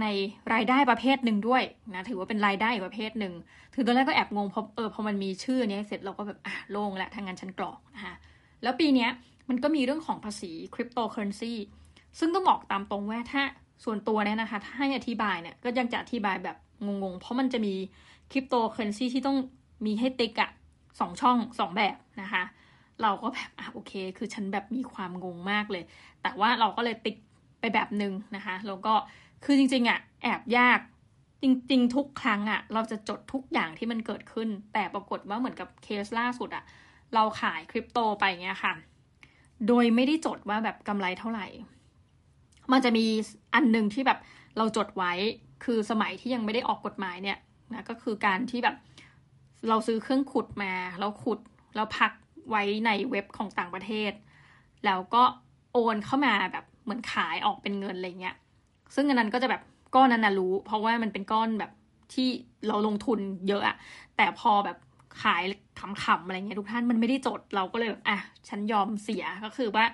ในรายได้ประเภทหนึ่งด้วยนะถือว่าเป็นรายได้ประเภทหนึ่งคือตอนแรกก็แอบงงพอเออพอมันมีชื่อนี้เสร็จเราก็แบบอะโล่งแล้วทางงานชั้นกรอกนะคะแล้วปีนี้มันก็มีเรื่องของภาษีคริปโตเคอร์เรนซี ซึ่งต้องบอกตามตรงว่าถ้าส่วนตัวเนี่ยนะคะถ้าให้อธิบายเนี่ยก็ยังจะอธิบายแบบงงๆ เพราะมันจะมีคริปโตเคอร์เรนซีที่ต้องมีให้ติ๊กอะสองช่องสองแบบนะคะ เราก็แบบอะโอเค คือฉันแบบมีความงงมากเลย แต่ว่าเราก็เลยติ๊กไปแบบหนึ่งนะคะแล้วก็คือจริงๆอะแอบยากจริงๆ ทุกครั้งอะเราจะจดทุกอย่างที่มันเกิดขึ้น แต่ปรากฏว่าเหมือนกับเคสล่าสุดอะเราขายคริปโตไปเงี้ยค่ะ โดยไม่ได้จดว่าแบบกำไรเท่าไหร่ มันจะมีอันหนึ่งที่แบบเราจดไว้คือสมัยที่ยังไม่ได้ออกกฎหมายเนี่ยนะก็คือการที่แบบเราซื้อเครื่องขุดมาแล้วขุดแล้วพักไว้ในเว็บของต่างประเทศ แล้วก็โอนเข้ามาแบบเหมือนขายออกเป็นเงินอะไรเงี้ยซึ่งอันนั้นก็จะแบบก้อนนั้นนะรู้ เพราะว่ามันเป็นก้อนแบบที่เราลงทุนเยอะอะแต่พอแบบขายขำๆอะไรเงี้ยทุกท่านมันไม่ได้จดเราก็เลยแบบอะฉันยอมเสียก็คือว่า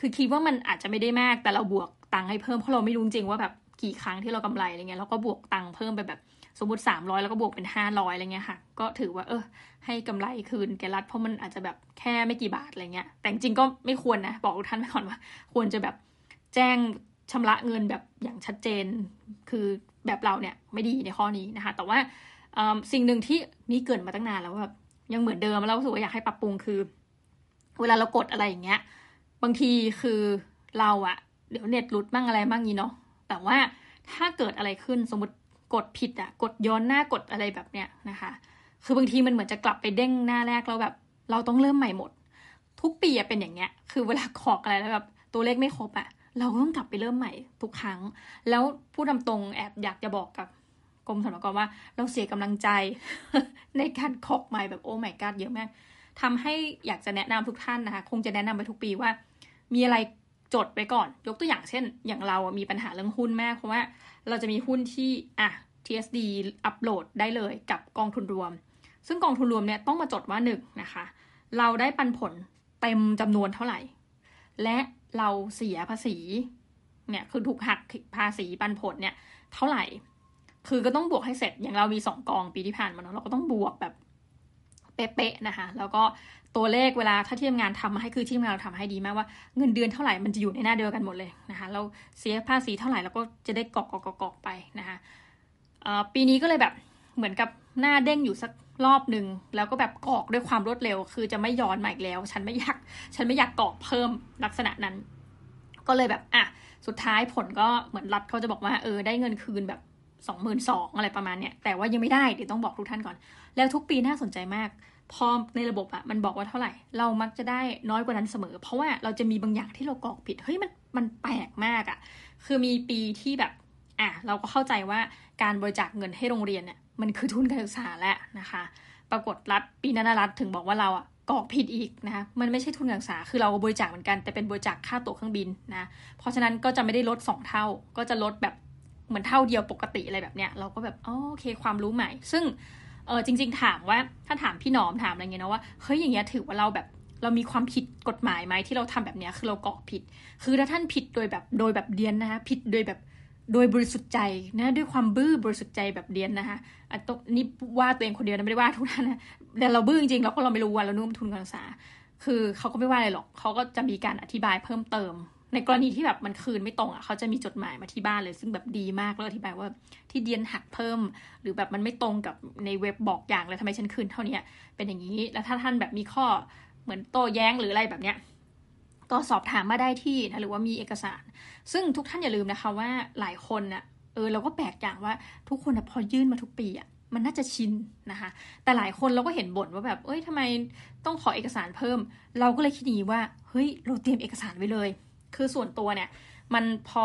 คือคิดว่ามันอาจจะไม่ได้มากแต่เราบวก ตังค์ให้เพิ่มเพราะเราไม่รู้จริงว่าแบบกี่ครั้งที่เรากำไรอะไรเงี้ยเราก็บวกตังค์เพิ่มไปแบบสมมติสามร้อยแล้วก็บวกเป็นห้าร้อยอะไรเงี้ยค่ะ ก็ถือว่า เออ ให้กำไรคืนแกรัฐเพราะมันอาจจะแบบแค่ไม่กี่บาทอะไรเงี้ย แต่จริงก็ไม่ควรนะ บอกทุกท่านไปก่อนว่า ควรจะแบบแจ้งชำระเงินแบบอย่างชัดเจน คือแบบเราเนี่ยไม่ดีในข้อนี้นะคะ แต่ว่าสิ่งหนึ่งที่นี่เกิดมาตั้งนานแล้วแบบยังเหมือนเดิมแล้วรู้สึกว่าอยากให้ปรับปรุงคือ เวลาเรากดอะไรอย่างเงี้ย บางทีคือเราอะ เดี๋ยวเน็ตหลุดบ้างอะไรบ้างนี้เนาะแต่ว่าถ้าเกิดอะไรขึ้นสมมติกดผิดอะกดย้อนหน้ากดอะไรแบบเนี้ยนะคะ คือบางทีมันเหมือนจะกลับไปเด้งหน้าแรกแล้วแบบ เราต้องเริ่มใหม่หมด ทุกปีอะเป็นอย่างเงี้ย คือเวลาขอกอะไรแล้วแบบตัวเลขไม่ครบอะเราต้องกลับไปเริ่มใหม่ทุกครั้ง แล้วผู้ดำตรงแอบอยากจะบอกกับกรมสรรพากรว่า เราเสียกำลังใจในการขอกใหม่แบบโอ้ไม่กาดเยอะมากทำให้อยากจะแนะนำทุกท่านนะคะ คงจะแนะนำไปทุกปีว่า มีอะไร จดไว้ก่อน ยกตัวอย่างเช่น อย่างเรามีปัญหาเรื่องหุ้นมากเพราะว่า เราจะมีหุ้นที่อะ TSD อัปโหลดได้เลยกับกองทุนรวม ซึ่งกองทุนรวมเนี่ยต้องมาจดว่าหนึ่งนะคะ เราได้ปันผลเต็มจำนวนเท่าไหร่ และเราเสียภาษีเนี่ยคือถูกหักภาษีปันผลเนี่ยเท่าไหร่ คือก็ต้องบวกให้เสร็จอย่างเรามีสองกองปีที่ผ่านมาเนาะเราก็ต้องบวกแบบ เป๊ะๆนะคะ แล้วก็ตัวเลขเวลาถ้าที่ทำงานทำมาให้คือที่ทำงานเราทำให้ดีมากว่าเงินเดือนเท่าไหร่มันจะอยู่ในหน้าเดียวกันหมดเลยนะคะเราเสียภาษีเท่าไหร่เราก็จะได้กอกกอกกอกไปนะคะปีนี้ก็เลยแบบเหมือนกับหน้าเด้งอยู่สักรอบหนึ่งแล้วก็แบบกอกด้วยความรวดเร็ว คือจะไม่ย้อนมาอีกแล้ว ฉันไม่อยากฉันไม่อยากกอกเพิ่มลักษณะนั้น ก็เลยแบบอะสุดท้ายผลก็เหมือนรัฐเขาจะบอกว่าเออได้เงินคืนแบบสองหมื่นสองอะไรประมาณเนี้ยแต่ว่ายังไม่ได้เดี๋ยวต้องบอกทุกท่านก่อน แล้วทุกปีน่าสนใจมาก พอในระบบอะมันบอกว่าเท่าไหร่ เรามักจะได้น้อยกว่านั้นเสมอ เพราะว่าเราจะมีบางอย่างที่เรากรอกผิดเฮ้ยมันมันแปลกมากอะคือมีปีที่แบบอะเราก็เข้าใจว่าการบริจาคเงินให้โรงเรียนเนี่ยมันคือทุนการศึกษาแหล้วนะคะ ปรากฏรัฐปีนั้นรัฐถึงบอกว่าเราอะกรอกผิดอีกนะคะมันไม่ใช่ทุนการศึกษาคือเราบริจาคเหมือนกันแต่เป็นบริจาคค่าตั๋วเครื่องบินนะเพราะฉะนั้นก็จะไม่ได้ลดสองเท่า ก็จะลดแบบเหมือนเท่าเดียวปกติอะไรแบบเนี้ยเราก็แบบโอเคความรู้ใหม่ ซึ่ง เออจริง ๆ ถามว่าถ้าถามพี่น้อมถามอะไรเงี้ยนะว่าเฮ้ยอย่างเงี้ยถือว่าเราแบบเรามีความผิดกฎหมายไหมที่เราทำแบบเนี้ยคือเราเกรอกผิด คือถ้าท่านผิดโดยแบบโดยแบบเดียนนะคะผิดโดยแบบโดยบริสุทธิ์ใจนะด้วยความบื้อบริสุทธิ์ใจแบบเดียนนะคะอันนี้ว่าตัวเองคนเดียวนะไม่ได้ว่าทุกท่านนะแต่เราบื้อจริงๆเราก็เราไม่รู้ว่าเรานุ่มทุนการศึกษา คือเขาก็ไม่ว่าอะไรหรอกเขาก็จะมีการอธิบายเพิ่มเติม ในกรณีที่แบบมันคืนไม่ตรงอะเขาจะมีจดหมายมาที่บ้านเลย ซึ่งแบบดีมากแล้วอธิบายว่าที่เดียนหักเพิ่ม หรือแบบมันไม่ตรงกับในเว็บบอกอย่างเลยทำไมฉันคืนเท่านี้เป็นอย่างนี้ แล้วถ้าท่านแบบมีข้อเหมือนโต้แย้งหรืออะไรแบบเนี้ยก็สอบถามมาได้ที่นะหรือว่ามีเอกสาร ซึ่งทุกท่านอย่าลืมนะคะว่าหลายคนน่ะเออเราก็แปลกอย่างว่าทุกคนนะพอยื่นมาทุกปีอะมันน่าจะชินนะคะ แต่หลายคนเราก็เห็นบ่นว่าแบบ เอ้ยทำไมต้องขอเอกสารเพิ่ม เราก็เลยคิดนี้ว่า เฮ้ย เราเตรียมเอกสารไว้เลย คือส่วนตัวเนี่ย มันพอ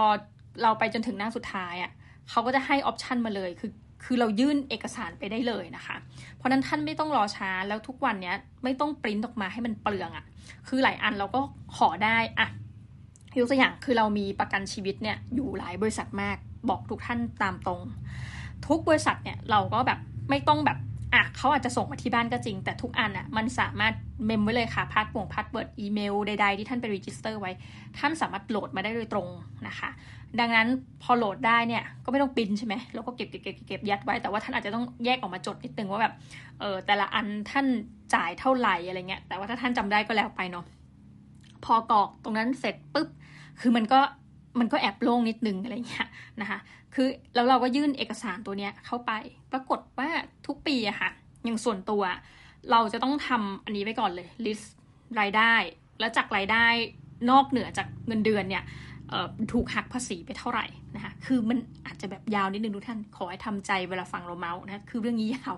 เราไปจนถึงหน้าสุดท้ายอะ่ะเขาก็จะให้ออปชันมาเลยคือคือเรายื่นเอกสารไปได้เลยนะคะ เพราะนั้นท่านไม่ต้องรอช้าแล้วทุกวันเนี้ยไม่ต้องปริ้นออกมาให้มันเปลืองอะ่ะ คือหลายอันเราก็ขอได้อะยกตัวอย่างคือเรามีประกันชีวิตเนี่ยอยู่หลายบริษัทมากบอกทุกท่านตามตรง ทุกบริษัทเนี่ยเราก็แบบไม่ต้องแบบ อะเขาอาจจะส่งมาที่บ้านก็จริง แต่ทุกอันอะมันสามารถเมมไว้เลยค่ะพาสปง password อีเมลใดๆที่ท่านไป register ไว้ ท่านสามารถโหลดมาได้โดยตรงนะคะ ดังนั้นพอโหลดได้เนี่ยก็ไม่ต้องปินใช่ไหมแล้วก็เก็บเก็บเก็บเก็บยัดไว้แต่ว่าท่านอาจจะต้องแยกออกมาจดนิดนึงว่าแบบเออแต่ละอันท่านจ่ายเท่าไหร่อะไรเงี้ยแต่ว่าถ้าท่านจำได้ก็แล้วไปเนาะพอกรอกตรงนั้นเสร็จปุ๊บคือมันก็ มันก็แอบโล่งนิดนึงอะไรเงี้ยนะคะคือแล้วเราก็ยื่นเอกสารตัวเนี้ยเข้าไป ปรากฏว่าทุกปีอะค่ะอย่างส่วนตัว เราจะต้องทำอันนี้ไปก่อนเลย list รายได้ แล้วจากรายได้นอกเหนือจากเงินเดือนเนี่ยถูกหักภาษีไปเท่าไหร่นะคะคือมันอาจจะแบบยาวนิดนึงทุกท่าน ขอให้ทำใจเวลาฟังเราเมาส์นะ คือเรื่องนี้ยาว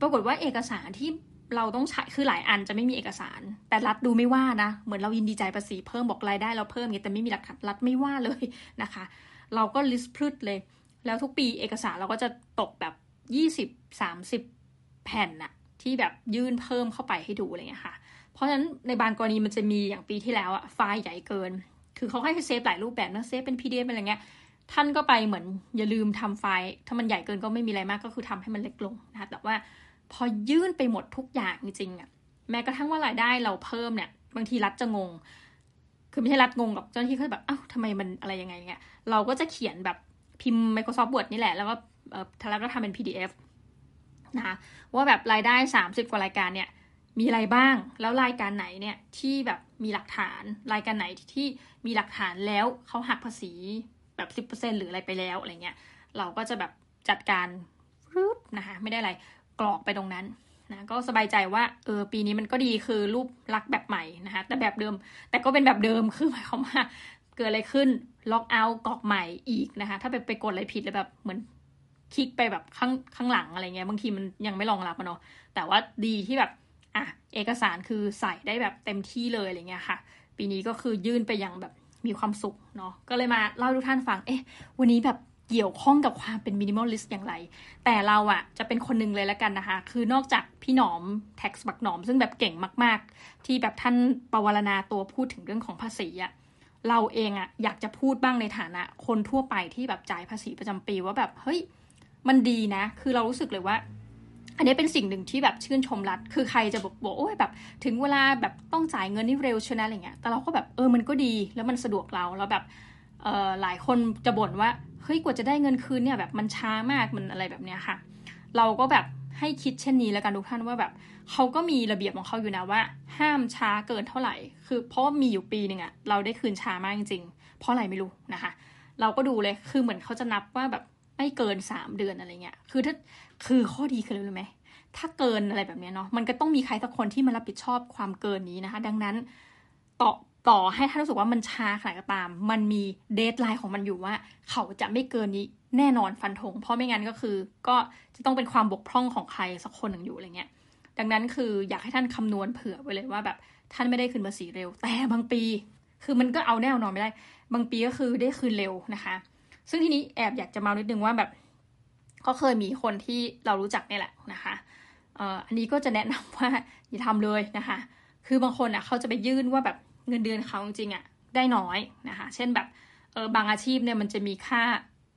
ปรากฏว่าเอกสารที่ เราต้องใช้คือหลายอันจะไม่มีเอกสาร แต่รัฐดูไม่ว่านะ เหมือนเรายินดีใจภาษีเพิ่มบอกรายได้เราเพิ่มเงี้ยแต่ไม่มีหลักฐานรัฐไม่ว่าเลยนะคะ เราก็ลิสต์พืชเลย แล้วทุกปีเอกสารเราก็จะตกแบบยี่สิบสามสิบแผ่นน่ะที่แบบยื่นเพิ่มเข้าไปให้ดูอะไรเงี้ยค่ะ เพราะฉะนั้นในบางกรณีมันจะมีอย่างปีที่แล้วอะไฟล์ใหญ่เกิน คือเขาให้เซฟหลายรูปแบบนะเซฟเป็น PDF อะไรเงี้ยท่านก็ไปเหมือนอย่าลืมทำไฟล์ ถ้ามันใหญ่เกินก็ไม่มีอะไรมากก็คือทำให้มันเล็กลงนะคะแต่ว่า พอยื่นไปหมดทุกอย่างจริงๆอะแม้กระทั่งว่ารายได้เราเพิ่มเนี่ย บางทีรัฐจะงง คือไม่ใช่รัฐงงหรอกเจ้าหน้าที่เขาแบบอ้าวทำไมมันอะไรยังไงเนี่ยเราก็จะเขียนแบบพิมพ์ Microsoft Word นี่แหละ แล้วก็เออแล้วก็ทำเป็น PDF นะคะว่าแบบรายได้สามสิบกว่ารายการเนี่ย มีอะไรบ้าง แล้วรายการไหนเนี่ยที่แบบมีหลักฐาน รายการไหนที่มีหลักฐานแล้วเขาหักภาษีแบบสิบเปอร์เซ็นหรืออะไรไปแล้วอะไรเงี้ย เราก็จะแบบจัดการรึบนะคะไม่ได้อะไร กรอกไปตรงนั้นนะก็สบายใจว่าเออปีนี้มันก็ดีคือรูปลักษ์แบบใหม่นะคะแต่แบบเดิมแต่ก็เป็นแบบเดิมคือหมายความว่าเกิดอะไรขึ้นล็อกเอาท์กรอกใหม่อีกนะคะ ถ้าไปไปกดอะไรผิดแล้วแบบเหมือนคลิกไปแบบข้างข้างหลังอะไรเงี้ยบางทีมันยังไม่รองรับเนาะแต่ว่าดีที่แบบอะเอกสารคือใส่ได้แบบเต็มที่เลยอะไรเงี้ยค่ะ ปีนี้ก็คือยื่นไปอย่างแบบมีความสุขเนาะก็เลยมาเล่าทุกท่านฟังเอ๊ะวันนี้แบบ เกี่ยวข้องกับความเป็น minimalist อย่างไร แต่เราอะจะเป็นคนหนึ่งเลยแล้วกันนะคะ คือนอกจากพี่หนอม TAXBugnoms ซึ่งแบบเก่งมาก ๆ ที่แบบท่านปวารณาตัวพูดถึงเรื่องของภาษีอะเราเองอะอยากจะพูดบ้างในฐานะ คนทั่วไปที่แบบจ่ายภาษีประจำปีว่าแบบเฮ้ยมันดีนะ คือเรารู้สึกเลยว่า อันนี้เป็นสิ่งหนึ่งที่แบบชื่นชมรัฐ คือใครจะบอกบอกโอ้ยแบบ ถึงเวลาแบบต้องจ่ายเงินนี่เร็วชนะอะไรเงี้ย แต่เราก็แบบเออมันก็ดีแล้วมันสะดวกเราแล้วแบบเออหลายคนจะบ่นว่า เฮ้ยกว่าจะได้เงินคืนเนี่ยแบบมันช้ามากมันอะไรแบบเนี้ยค่ะ เราก็แบบให้คิดเช่นนี้แล้วกันทุกท่านว่าแบบเขาก็มีระเบียบของเขาอยู่นะว่า ห้ามช้าเกินเท่าไหร่ คือเพราะมีอยู่ปีหนึ่งอะเราได้คืนช้ามากจริงๆ เพราะอะไรไม่รู้นะคะ เราก็ดูเลยคือเหมือนเขาจะนับว่าแบบไม่เกินสามเดือนอะไรเงี้ยคือถ้าคือข้อดีคืออะไรรู้ไหมถ้าเกินอะไรแบบนี้เนาะมันก็ต้องมีใครสักคนที่มารับผิดชอบความเกินนี้นะคะ ดังนั้นต่อ ต่อให้ท่านรู้สึกว่ามันช้าขนาดก็ตาม มันมีเดทไลน์ของมันอยู่ว่า เขาจะไม่เกินนี้แน่นอนฟันธงเพราะไม่งั้นก็คือ ก็จะต้องเป็นความบกพร่องของใครสักคนหนึ่งอยู่อะไรเงี้ย ดังนั้นคืออยากให้ท่านคำนวณเผื่อไว้เลยว่าแบบท่านไม่ได้คืนภาษีเร็ว แต่บางปี คือมันก็เอาแน่นอนไม่ได้ บางปีก็คือได้คืนเร็วนะคะ ซึ่งทีนี้แอบอยากจะมานิดนึงว่าแบบ ก็เคยมีคนที่เรารู้จักนี่แหละนะคะเอ่ออันนี้ก็จะแนะนำว่าอย่าทำเลยนะคะ คือบางคนอะเขาจะไปยื่นว่าแบบ เงินเดือนเขาจริงๆอะได้น้อยนะคะเช่นแบบเออบางอาชีพเนี่ยมันจะมีค่า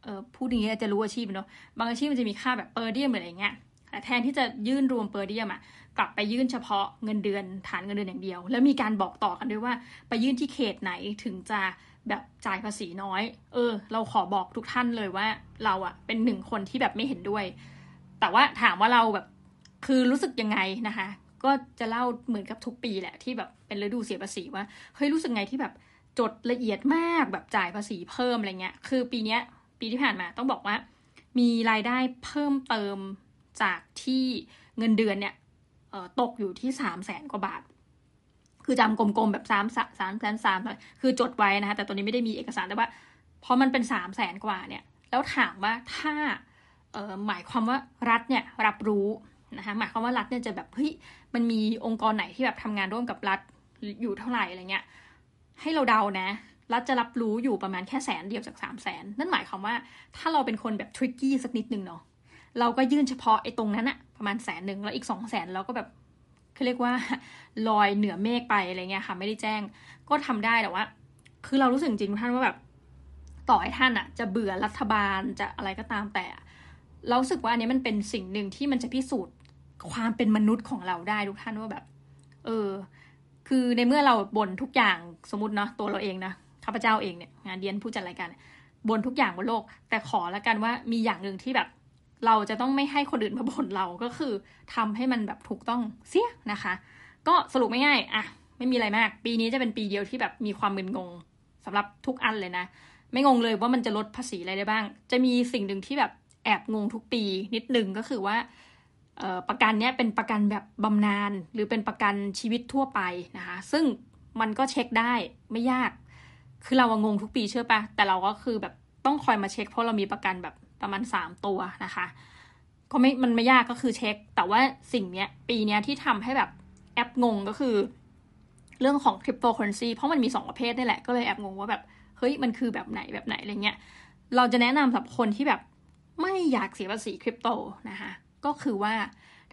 เออพูดอย่างนี้จะรู้อาชีพเนาะบางอาชีพมันจะมีค่าแบบเปอร์เดียมอะไรเงี้ยแต่แทนที่จะยื่นรวมเปอร์เดียมอะกลับไปยื่นเฉพาะเงินเดือนฐานเงินเดือนอย่างเดียว แล้วมีการบอกต่อกันด้วยว่า ไปยื่นที่เขตไหนถึงจะแบบจ่ายภาษีน้อย เออ เราขอบอกทุกท่านเลยว่า เราอะเป็นหนึ่งคนที่แบบไม่เห็นด้วย แต่ว่าถามว่าเราแบบคือรู้สึกยังไงนะคะ ก็จะเล่าเหมือนกับทุกปีแหละที่แบบเป็นฤดูเสียภาษีว่าเฮ้ยรู้สึกไงที่แบบจดละเอียดมากแบบจ่ายภาษีเพิ่มอะไรเงี้ย คือปีเนี้ยปีที่ผ่านมาต้องบอกว่า มีรายได้เพิ่มเติมจากที่เงินเดือนเนี่ยตกอยู่ที่สามแสนกว่าบาท คือจำกลมๆแบบสามสามแสนสามคือจดไว้นะคะแต่ตัวนี้ไม่ได้มีเอกสารแต่ว่าพอมันเป็นสามแสนกว่าเนี่ย แล้วถามว่าถ้าหมายความว่ารัฐเนี่ยรับรู้ นะคะหมายความว่ารัฐเนี่ยจะแบบเฮ้ยมันมีองค์กรไหนที่แบบทำงานร่วมกับรัฐอยู่เท่าไหร่อะไรเงี้ยให้เราเดานะ รัฐจะรับรู้อยู่ประมาณแค่แสนเดียวจากสามแสนนั่นหมายความว่าถ้าเราเป็นคนแบบทริกกี้สักนิดนึงเนาะเราก็ยื่นเฉพาะไอ้ตรงนั้นอะประมาณแสนหนึ่งแล้วอีกสองแสนเราก็แบบเขาเรียกว่าลอยเหนือเมฆไปอะไรเงี้ยค่ะ ไม่ได้แจ้งก็ทำได้แต่ว่า คือเรารู้สึกจริงท่านว่าแบบต่อให้ท่านอะจะเบื่อรัฐบาลจะอะไรก็ตามแต่ เราสึกว่าอันนี้มันเป็นสิ่งหนึ่งที่มันจะพิสูจน์ ความเป็นมนุษย์ของเราได้ทุกท่านว่าแบบ เออ คือในเมื่อเราบ่นทุกอย่างสมมติเนาะตัวเราเองนะข้าพเจ้าเองเนี่ยงานเดียนผู้จัดรายการบ่นทุกอย่างบนโลก แต่ขอล้วกันว่ามีอย่างหนึ่งที่แบบ เราจะต้องไม่ให้คนอื่นมาบ่นเราก็คือทำให้มันแบบถูกต้องเสียนะคะ ก็สรุปไม่ง่ายอะไม่มีอะไรมาก ปีนี้จะเป็นปีเดียวที่แบบมีความมึนงงสำหรับทุกอันเลยนะ ไม่งงเลยว่ามันจะลดภาษีอะไรได้บ้าง จะมีสิ่งหนึ่งที่แบบแอบงงทุกปีนิดนึงก็คือว่า ประกันเนี้ยเป็นประกันแบบบำนาญหรือเป็นประกันชีวิตทั่วไปนะคะ ซึ่งมันก็เช็คได้ไม่ยาก คือเรางงทุกปีเชื่อปะแต่เราก็คือแบบต้องคอยมาเช็คเพราะเรามีประกันแบบประมาณสามตัวนะคะ ก็ไม่มันไม่ยากก็คือเช็ค แต่ว่าสิ่งเนี้ยปีเนี้ยที่ทำให้แบบแอบงงก็คือ เรื่องของคริปโตเคอร์เรนซีเพราะมันมีสองประเภทนี่แหละก็เลยแอบงงว่าแบบเฮ้ยมันคือแบบไหนแบบไหนอะไรเงี้ยเราจะแนะนำสำหรับคนที่แบบไม่อยากเสียภาษีคริปโตนะคะ ก็คือว่า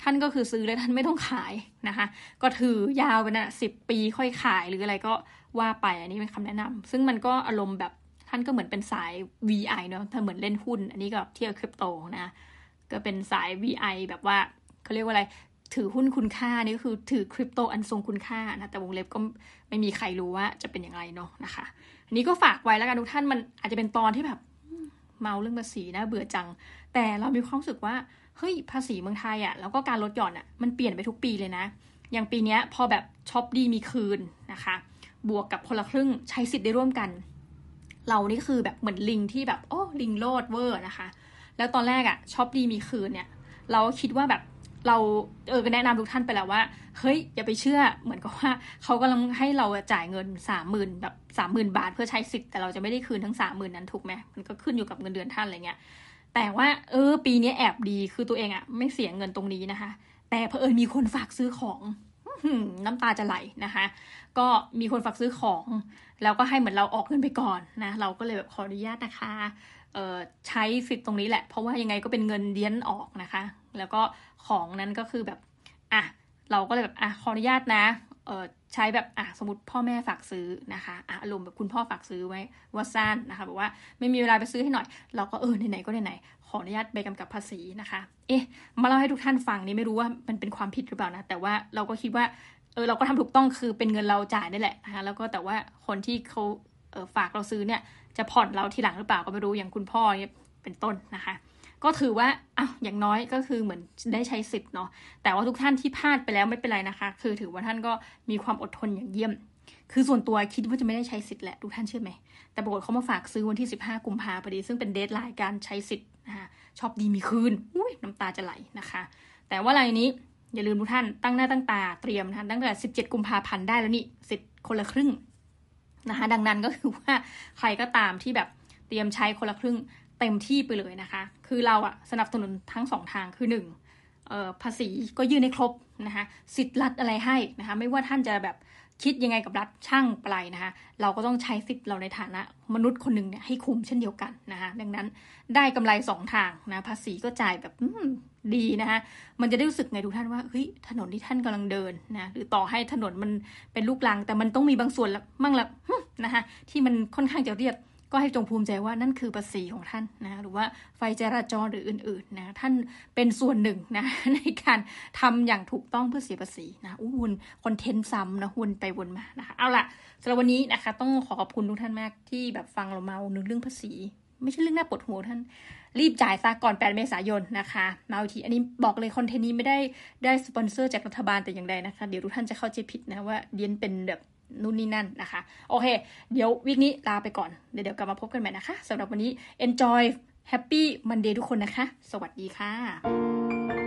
ท่านก็คือซื้อแล้วท่านไม่ต้องขายนะคะ ก็ถือยาวไปนะสิบปีค่อยขายหรืออะไรก็ว่าไปอันนี้เป็นคำแนะนำซึ่งมันก็อารมณ์แบบท่านก็เหมือนเป็นสาย VI เนาะถ้าเหมือนเล่นหุ้น อันนี้ก็เที่ยวคริปโตนะ ก็เป็นสาย VI แบบว่าเขาเรียกว่าอะไรถือหุ้นคุณค่านี่ก็คือถือคริปโตอันทรงคุณค่านะแต่วงเล็บก็ไม่มีใครรู้ว่าจะเป็นอย่างไรเนาะนะคะ อันนี้ก็ฝากไว้แล้วกันทุกท่านมันอาจจะเป็นตอนที่แบบเมาเรื่องภาษีนะเบื่อจัง แต่เรามีความรู้สึกว่า เฮ้ยภาษีเมืองไทยอะ่ะแล้วก็การลดหย่อนอะ่ะมันเปลี่ยนไปทุกปีเลยนะ อย่างปีนี้พอแบบช็อปดีมีคืนนะคะ บวกกับคนละครึ่งใช้สิทธิ์ได้ร่วมกัน เรานี่คือแบบเหมือนลิงที่แบบโอ้ลิงโลดเวอร์นะคะ แล้วตอนแรกอะ่ะช็อปดีมีคืนเนี่ย เราคิดว่าแบบเราเออแนะนำทุกท่านไปแล้วว่าเฮ้ยอย่าไปเชื่อเหมือนกับว่าเขากำลังให้เราจ่ายเงินสามหมื่นแบบสามหมื่นบาทเพื่อใช้สิทธิ์แต่เราจะไม่ได้คืนทั้งสามหมื่นนั้นถูกไหมมันก็ขึ้นอยู่กับเงินเดือนท่านอะไรเงี้ย แต่ว่าเออ ปีนี้แอบดีคือตัวเองอะไม่เสียเงินตรงนี้นะคะ แต่เพอเอิญมีคนฝากซื้อของน้ำตาจะไหลนะคะ ก็มีคนฝากซื้อของ แล้วก็ให้เหมือนเราออกเงินไปก่อนนะ เราก็เลยแบบขออนุญาตนะคะเอ่อใช้สิทธิ์ตรงนี้แหละ เพราะว่ายังไงก็เป็นเงินเดียนออกนะคะ แล้วก็ของนั้นก็คือแบบ อะ เราก็เลยแบบ อะ ขออนุญาตนะ ใช้แบบอะสมมติพ่อแม่ฝากซื้อนะคะอะอารมณ์แบบคุณพ่อฝากซื้อไว้ว่าสั้นนะคะบอกว่าไม่มีเวลาไปซื้อให้หน่อย เราก็เออไหนๆก็ไหนๆขออนุญาตใบกำกับภาษีนะคะ เอ๊ะมาเล่าให้ทุกท่านฟังนี่ไม่รู้ว่ามันเป็นความผิดหรือเปล่านะแต่ว่าเราก็คิดว่าเออเราก็ทำถูกต้องคือเป็นเงินเราจ่ายนี่แหละนะคะแล้วก็แต่ว่าคนที่เขาเออฝากเราซื้อเนี่ยจะผ่อนเราทีหลังหรือเปล่าก็ไม่รู้อย่างคุณพ่อเนี่ยเป็นต้นนะคะ ก็ถือว่าอ้าวอย่างน้อยก็คือเหมือนได้ใช้สิทธิ์เนาะแต่ว่าทุกท่านที่พลาดไปแล้วไม่เป็นไรนะคะ คือถือว่าท่านก็มีความอดทนอย่างเยี่ยม คือส่วนตัวคิดว่าจะไม่ได้ใช้สิทธิ์แหละทุกท่านเชื่อไหม แต่ปรากฏเขามาฝากซื้อวันที่ 15 กุมภาพอดี ซึ่งเป็นเดทไลน์การใช้สิทธิ์นะคะชอบดีมีคืนอุ้ยน้ำตาจะไหลนะคะ แต่ว่าอะไรนี้อย่าลืมทุกท่านตั้งหน้าตั้งตาเตรียมนะตั้งแต่ 17 กุมภาพันธ์ได้แล้วนี่สิทธิ์คนละครึ่งนะคะดังนั้นก็คือว่าใครก็ตามที่แบบเตรียมใช้คนละครึ่ง เต็มที่ไปเลยนะคะ คือเราอะสนับสนุนทั้งสองทางคือหนึ่งภาษีก็ยื่นให้ครบนะคะสิทธิ์รัฐอะไรให้นะคะไม่ว่าท่านจะแบบคิดยังไงกับรัฐช่างปลายนะคะเราก็ต้องใช้สิทธิ์เราในฐานะ มนุษย์คนหนึ่งเนี่ยให้คุ้มเช่นเดียวกันนะคะดังนั้นได้กำไรสองทางนะภาษีก็จ่ายแบบดีนะคะมันจะได้รู้สึกไงทุกท่านว่าเฮ้ยถนนที่ท่านกำลังเดินนะหรือต่อให้ถนนมันเป็นลูกลัง แต่มันต้องมีบางส่วนละมั่งละนะคะที่มันค่อนข้างจะเรียบ ก็ให้จงภูมิใจว่านั่นคือภาษีของท่านนะหรือว่าไฟจราจรหรืออื่นๆนะท่านเป็นส่วนหนึ่งนะในการทำอย่างถูกต้องเพื่อเสียภาษีนะอู้วนคอนเทนต์ซ้ำนะวนไปวนมานะคะเอาล่ะสำหรับวันนี้นะคะ ต้องขอขอบคุณทุกท่านมากที่แบบฟังเราเมาเรื่องภาษี ไม่ใช่เรื่องน่าปวดหัวท่านรีบจ่ายซะก่อน 8 เมษายนนะคะมาทีอันนี้บอกเลยคอนเทนต์นี้ไม่ได้ได้สปอนเซอร์จากรัฐบาลแต่อย่างใดนะคะ เดี๋ยวทุกท่านจะเข้าใจผิดนะว่าเดียนเป็นแบบ นู่นนี่นั่นนะคะ โอเค เดี๋ยววิกนี้ลาไปก่อน เดี๋ยวเดี๋ยวกลับมาพบกันใหม่นะคะสำหรับวันนี้ enjoy happy Monday ทุกคนนะคะ สวัสดีค่ะ